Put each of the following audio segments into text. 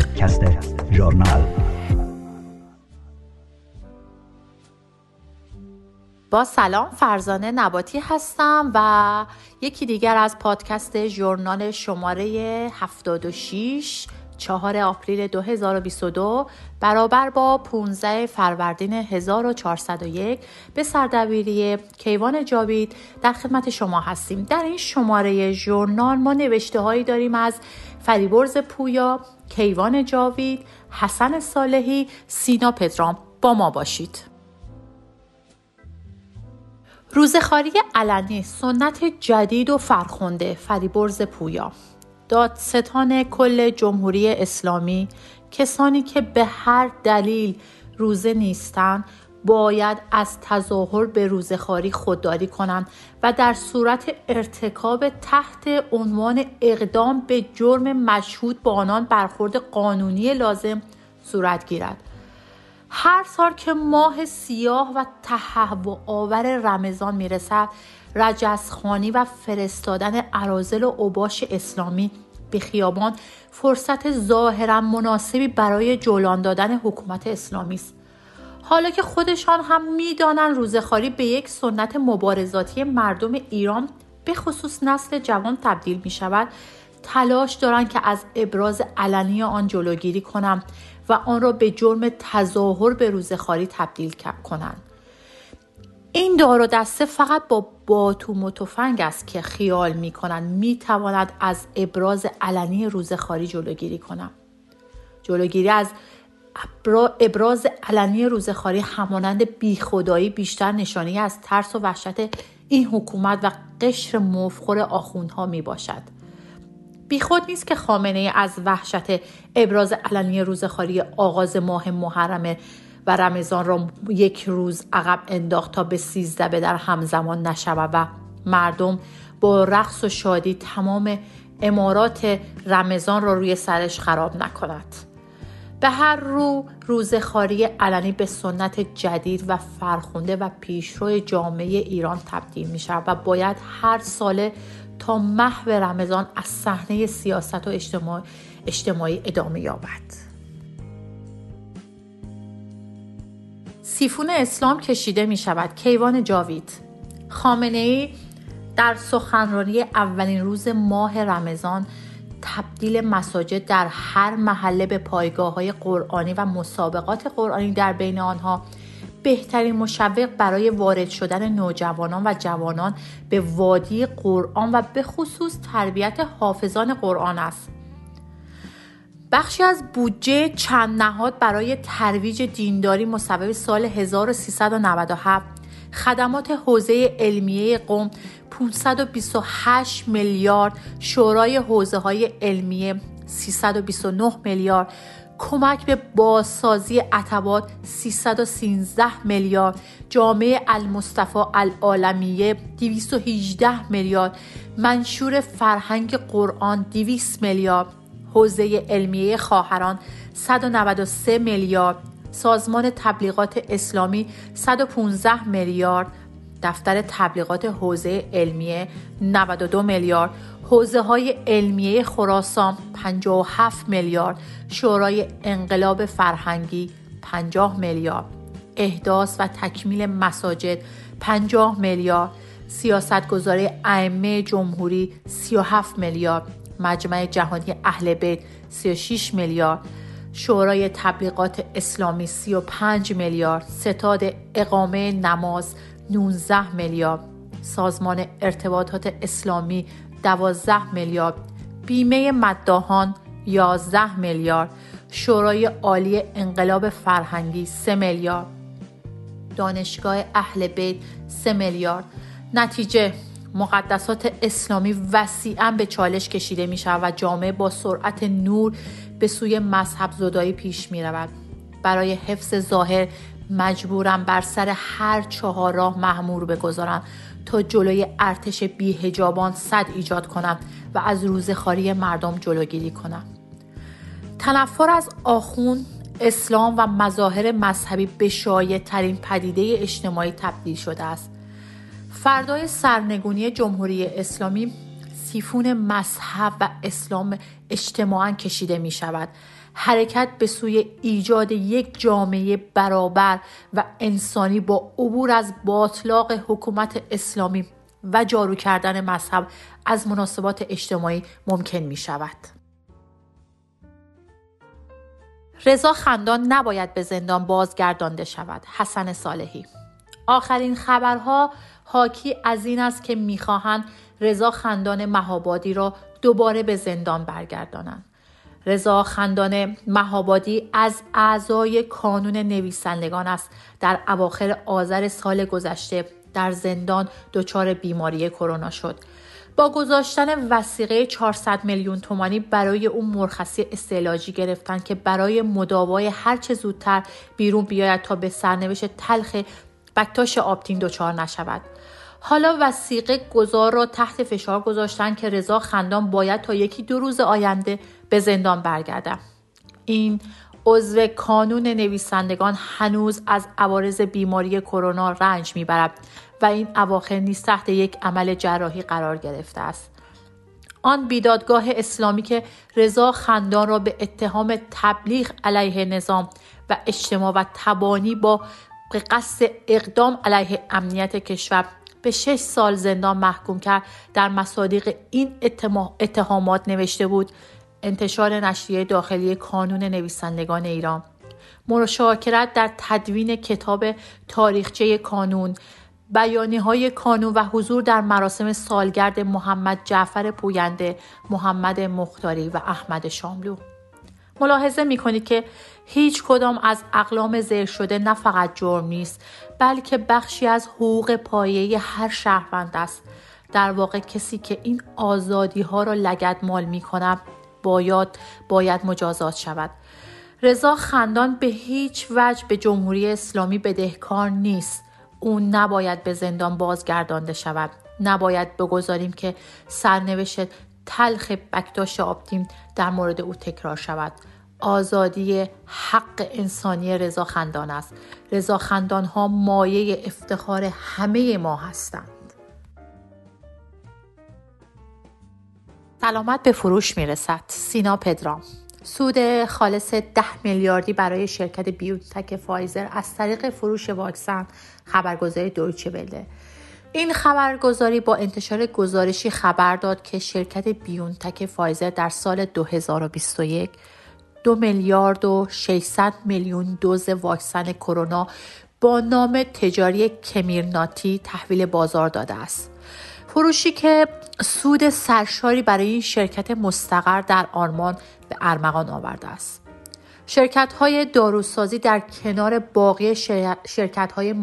پادکست ژورنال. با سلام فرزانه نباتی هستم و یکی دیگر از پادکست ژورنال شماره 76 4 آپریل 2022 برابر با 15 فروردین 1401 به سردبیری کیوان جاوید در خدمت شما هستیم. در این شماره ژورنال ما نوشته هایی داریم از فریبرز پویا کیوان جاوید حسن صالحی سینا پدرام. با ما باشید. روزخاری علنی سنت جدید و فرخنده فریبرز پویا. دادستان کل جمهوری اسلامی کسانی که به هر دلیل روزه نیستند باید از تظاهر به روزخاری خودداری کنند و در صورت ارتکاب تحت عنوان اقدام به جرم مشهود با آنان برخورد قانونی لازم صورت گیرد. هر سال که ماه سیاه و تهوع آور رمضان می‌رسد رجزخانی و فرستادن عرازل و اوباش اسلامی به خیابان فرصت ظاهرا مناسبی برای جولان دادن حکومت اسلامی است. حالا که خودشان هم می‌دانند روزخاری به یک سنت مبارزاتی مردم ایران به خصوص نسل جوان تبدیل می شود تلاش دارند که از ابراز علنی آن جلوگیری کنند و آن را به جرم تظاهر به روزخاری تبدیل کنند. این دار و دسته فقط با باتوم و تفنگ است که خیال می کنند می تواند از ابراز علنی روزخاری جلوگیری کنند جلوگیری از ابراز علنی روزخاری همانند بیخدایی بیشتر نشانی از ترس و وحشت این حکومت و قشر مفخور آخوندها می باشد. بیخود نیست که خامنه از وحشت ابراز علنی روزخاری آغاز ماه محرم و رمضان را یک روز عقب انداخت تا به سیزده به در همزمان نشود و مردم با رقص و شادی تمام امارات رمضان را روی سرش خراب نکند. به هر رو روزخاری علنی به سنت جدید و فرخونده و پیشرو جامعه ایران تبدیل می شود و باید هر ساله تا محو رمضان از صحنه سیاست و اجتماع اجتماعی ادامه یابد. سیفون اسلام کشیده می شود کیوان جاوید خامنه ای در سخنرانی اولین روز ماه رمضان تبدیل مساجد در هر محله به پایگاه های قرآنی و مسابقات قرآنی در بین آنها. بهترین مشوق برای وارد شدن نوجوانان و جوانان به وادی قرآن و به خصوص تربیت حافظان قرآن است. بخشی از بودجه چند نهاد برای ترویج دینداری مصوب سال 1397 خدمات حوزه علمیه قوم 528 میلیارد شورای حوزه های علمیه 329 میلیارد کمک به بازسازی عتبات 313 میلیارد جامعه المصطفى العالمیه 218 میلیارد منشور فرهنگ قرآن 200 میلیارد حوزه علمیه خواهران 193 میلیارد سازمان تبلیغات اسلامی 115 میلیارد دفتر تبلیغات حوزه علمیه 92 میلیارد حوزه های علمیه خراسان 57 میلیارد شورای انقلاب فرهنگی 50 میلیارد احداث و تکمیل مساجد 50 میلیارد سیاستگذاری ائمه جمهوری 37 میلیارد مجمع جهانی اهل بیت 36 میلیارد شورای تبلیغات اسلامی 35 میلیارد ستاد اقامه نماز 19 میلیارد سازمان ارتباطات اسلامی 12 میلیارد بیمه مداهان 11 میلیارد شورای عالی انقلاب فرهنگی 3 میلیارد دانشگاه اهل بیت 3 میلیارد. نتیجه مقدسات اسلامی وسیعا به چالش کشیده می شود و جامعه با سرعت نور به سوی مذهب زدایی پیش می رود. برای حفظ ظاهر مجبورم بر سر هر چهار راه محمور بگذارم تا جلوی ارتش بیهجابان صد ایجاد کنم و از روزخاری مردم جلوگیری کنم تنفر از آخون اسلام و مظاهر مذهبی به شایع ترین پدیده اجتماعی تبدیل شده است فردای سرنگونی جمهوری اسلامی تیفون مذهب و اسلام اجتماعا کشیده می شود حرکت به سوی ایجاد یک جامعه برابر و انسانی با عبور از باطلاق حکومت اسلامی و جارو کردن مذهب از مناسبات اجتماعی ممکن می شود. رضا خندان نباید به زندان بازگردانده شود. حسن صالحی آخرین خبرها حاکی از این است که می‌خواهند رضا خندان مهابادی را دوباره به زندان برگردانند. رضا خندان مهابادی از اعضای کانون نویسندگان است در اواخر آذر سال گذشته در زندان دچار بیماری کرونا شد با گذاشتن وسیقه 400 میلیون تومانی برای اون مرخصی استعلاجی گرفتن که برای مداوای هرچه زودتر بیرون بیاید تا به سرنوشت تلخ بکتاش آبتین دچار نشود. حالا وسیقه گذار را تحت فشار گذاشتن که رضا خندان باید تا یکی دو روز آینده به زندان برگرده این عضو کانون نویسندگان هنوز از عوارض بیماری کرونا رنج می‌برد و این اواخر نیز تحت یک عمل جراحی قرار گرفته است. آن بیدادگاه اسلامی که رضا خندان را به اتهام تبلیغ علیه نظام و اجتماع و تبانی با قصد اقدام علیه امنیت کشور به شش سال زندان محکوم کرد. در مصادیق این اتهامات نوشته بود انتشار نشریه داخلی کانون نویسندگان ایران. مشارکت در تدوین کتاب تاریخچه کانون بیانی های کانون و حضور در مراسم سالگرد محمد جعفر پوینده محمد مختاری و احمد شاملو. ملاحظه می کنید که هیچ کدام از اقلام زیر شده نه فقط جرم نیست بلکه بخشی از حقوق پایه هر شهروند است. در واقع کسی که این آزادی ها را لگد مال می کنم باید باید مجازات شود. رضا خندان به هیچ وجه به جمهوری اسلامی بدهکار نیست. او نباید به زندان بازگردانده شود. نباید بگذاریم که سرنوشت تلخ بکتاش آبتیم در مورد او تکرار شود. آزادی حق انسانی رضا خندان است. رضا خندان ها مایه افتخار همه ما هستند. سلامت به فروش می‌رسد. سینا پدرام. سود خالص ده میلیاردی برای شرکت بیوتک فایزر از طریق فروش واکسن خبرگزاری دویچه بله این خبرگزاری با انتشار گزارشی خبر داد که شرکت بیونتک فایزر در سال 2021 دو میلیارد و 600 میلیون دوز واکسن کرونا با نام تجاری کمیرناتی تحویل بازار داده است. فروشی که سود سرشاری برای این شرکت مستقر در آلمان به ارمغان آورده است. شرکت های داروسازی در کنار باقی شرکت های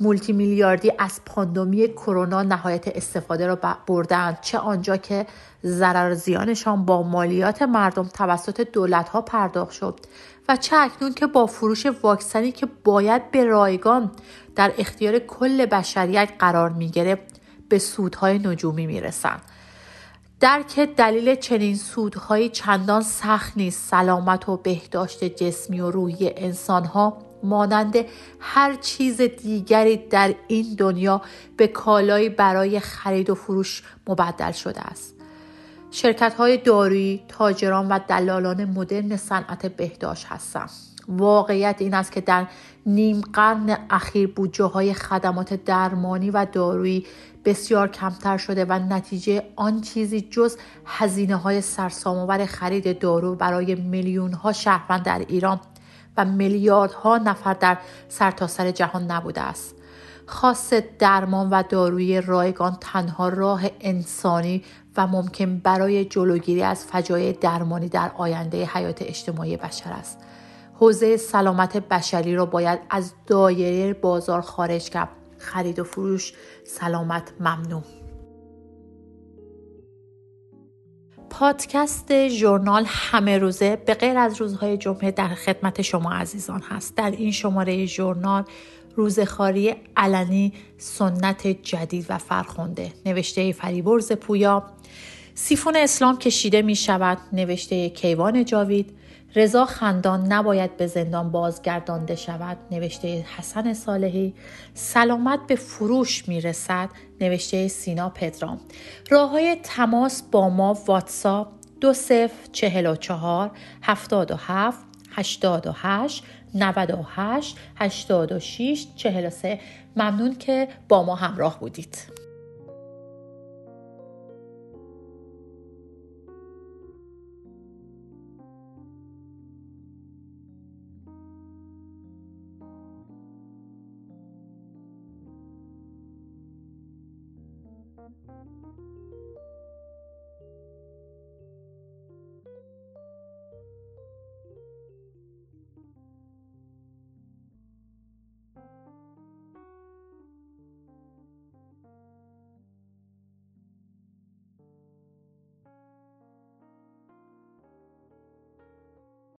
مولتی میلیاردی از پاندمی کرونا نهایت استفاده را بردند چه آنجا که ضرر زیانشان با مالیات مردم توسط دولت ها پرداخت شد و چه اکنون که با فروش واکسنی که باید به رایگان در اختیار کل بشریت قرار می به سودهای نجومی می رسند. درک دلیل چنین سودهایی چندان سخت نیست. سلامت و بهداشت جسمی و روحی انسانها مانند هر چیز دیگری در این دنیا به کالایی برای خرید و فروش مبدل شده است. شرکت های دارویی تاجران و دلالان مدرن صنعت بهداشت هستند. واقعیت این است که در نیم قرن اخیر بودجه های خدمات درمانی و دارویی بسیار کمتر شده و نتیجه آن چیزی جز هزینه های سرسام‌آور خرید دارو برای میلیون ها شهروند در ایران و میلیاردها نفر در سرتاسر سر جهان نبوده است. خاص درمان و داروی رایگان تنها راه انسانی و ممکن برای جلوگیری از فجایع درمانی در آینده حیات اجتماعی بشر است. حوزه سلامت بشری را باید از دایره بازار خارج کرد. خرید و فروش سلامت ممنوع. پادکست ژورنال همه روزه به غیر از روزهای جمعه در خدمت شما عزیزان هست. در این شماره ژورنال روزخاری علنی سنت جدید و فرخونده نوشته فریبرز پویا. سیفون اسلام کشیده می شود نوشته کیوان جاوید. رضا خندان نباید به زندان بازگردانده شود. نوشته حسن صالحی. سلامت به فروش می رسد نوشته سینا پدرام. راه های تماس با ما واتساپ دو صفر چهل و چهار هفتاد و هفت هشتاد و هشت نود و هشت هشتاد و شیش چهل و سه. ممنون که با ما همراه بودید.